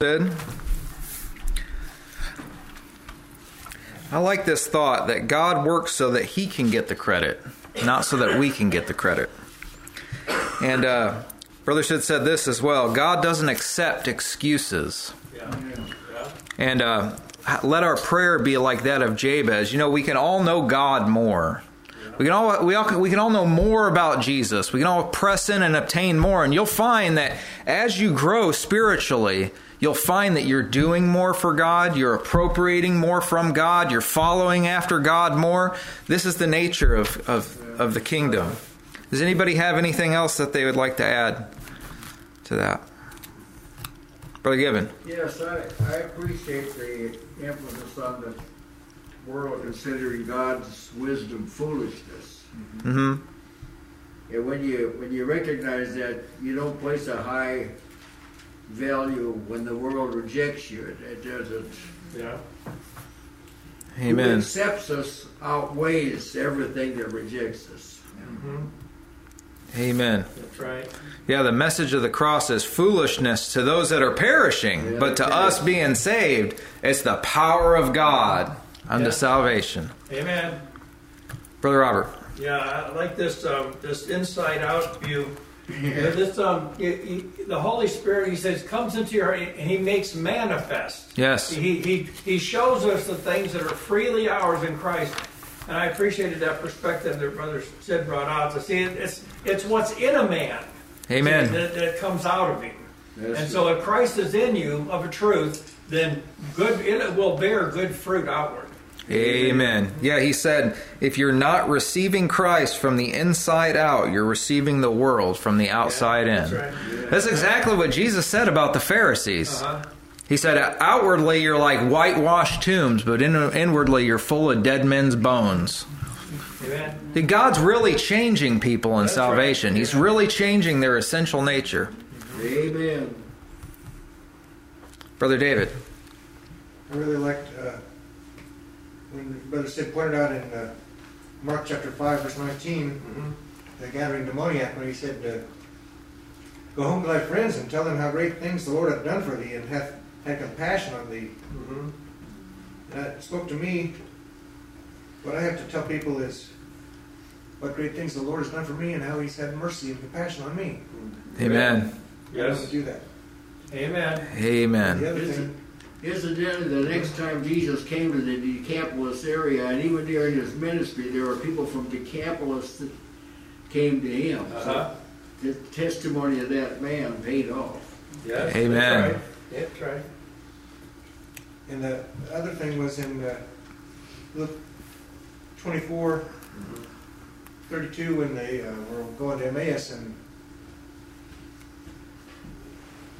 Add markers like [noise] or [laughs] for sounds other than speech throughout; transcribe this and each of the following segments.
said. I like this thought that God works so that He can get the credit, not so that we can get the credit. And uh, Brother Sid said this as well God doesn't accept excuses. And uh, let our prayer be like that of Jabez. You know, we can all know God more. We can all we all we can all know more about Jesus. We can all press in and obtain more, and you'll find that as you grow spiritually, you'll find that you're doing more for God, you're appropriating more from God, you're following after God more. This is the nature of, of, of the kingdom. Does anybody have anything else that they would like to add to that? Brother Given. Yes, I, I appreciate the emphasis on the world considering God's wisdom foolishness. Mm-hmm. And when you when you recognize that you don't place a high value when the world rejects you. It, it doesn't. Yeah. Amen. Who accepts us outweighs everything that rejects us. Mm-hmm. Amen. That's right. Yeah, the message of the cross is foolishness to those that are perishing, Yeah, but to okay. us being saved, it's the power of God unto Yeah. salvation. Amen. Brother Robert. Yeah, I like this um, this inside out view. This um, y- y- the Holy Spirit, He says, comes into your heart and He makes manifest. Yes. He, he he shows us the things that are freely ours in Christ. And I appreciated that perspective that Brother Sid brought out to see it, it's it's what's in a man Amen. that, that comes out of him. That's and so if Christ is in you of a truth, then good it will bear good fruit outward. Amen. Yeah, he said, if you're not receiving Christ from the inside out, you're receiving the world from the outside in. That's right. That's exactly what Jesus said about the Pharisees. Uh-huh. He said, outwardly you're like whitewashed tombs, but in, inwardly you're full of dead men's bones. Amen. God's really changing people in That's salvation. right. He's really changing their essential nature. Amen. Brother David. I really liked uh, when Brother Sid pointed out in uh, Mark chapter 5, verse 19, Mhm. the Gadarene demoniac, when he said, uh, Go home to thy friends and tell them how great things the Lord hath done for thee and hath had compassion on thee. Mhm. That spoke to me. What I have to tell people is what great things the Lord has done for me and how he's had mercy and compassion on me. Amen. I want to Yes. do that. Amen. Amen. The other thing, Incidentally, the next time Jesus came to the Decapolis area, and even during his ministry, there were people from Decapolis that came to him. Uh-huh. So the testimony of that man paid off. Yes. Amen. That's right. That's right. And the other thing was in uh, Luke 24, 32, when they uh, were going to Emmaus, and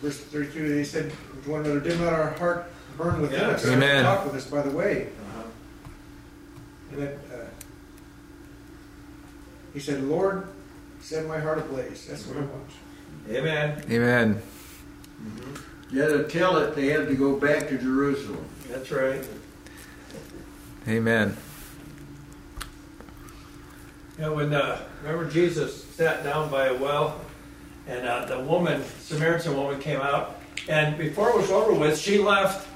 verse 32, they said to one another, Did not our heart burn within Yeah. us? Amen. Talk with us by the way. Uh-huh. And that, uh, he said, Lord, set my heart ablaze. That's what I want. Amen. Amen. Yeah, to tell it, they had to go back to Jerusalem. That's right. Amen. You know, when uh, remember Jesus sat down by a well, and uh, the woman, Samaritan woman, came out, and before it was over with, she left,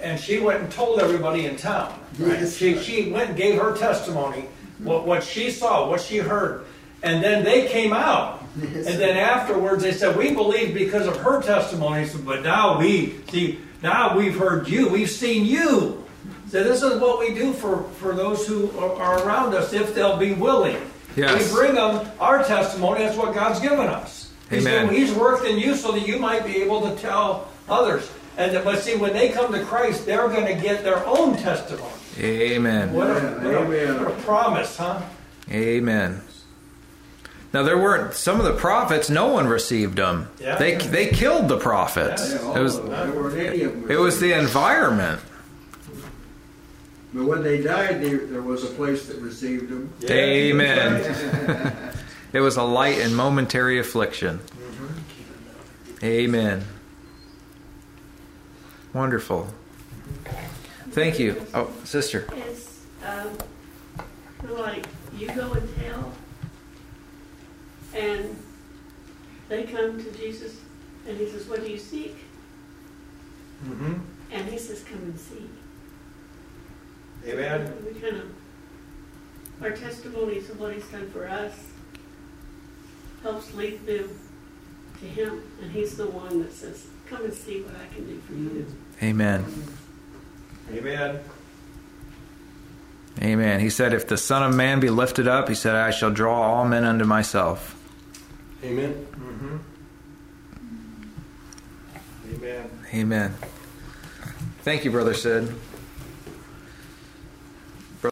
and she went and told everybody in town. Right? Yes. She she went and gave her testimony, what what she saw, what she heard, and then they came out, and then afterwards they said, "We believe because of her testimony, but now we see, now we've heard you, we've seen you." So this is what we do for, for those who are, are around us if they'll be willing. Yes. We bring them our testimony. That's what God's given us. He's, Amen. He's worked in you so that you might be able to tell others. And but see, when they come to Christ, they're going to get their own testimony. Amen. What a, what a- amen. what a promise, huh? Amen. Now there weren't some of the prophets. No one received them. Yeah. They they killed the prophets. Yeah, all It was of them. There weren't any of them. it was the environment. But when they died, they, there was a place that received them. Yeah. Amen. [laughs] It was a light and momentary affliction. Amen. Wonderful. Thank you. Oh, sister. It's um, like you go and tell, and they come to Jesus, and he says, "What do you seek?" And he says, come and see. Amen. We kind of, our testimonies of what he's done for us helps lead them to him. And he's the one that says, come and see what I can do for you. Amen. Amen. Amen. He said, If the Son of Man be lifted up, he said, I shall draw all men unto myself. Amen. Mm-hmm. Amen. Amen. Thank you, Brother Sid.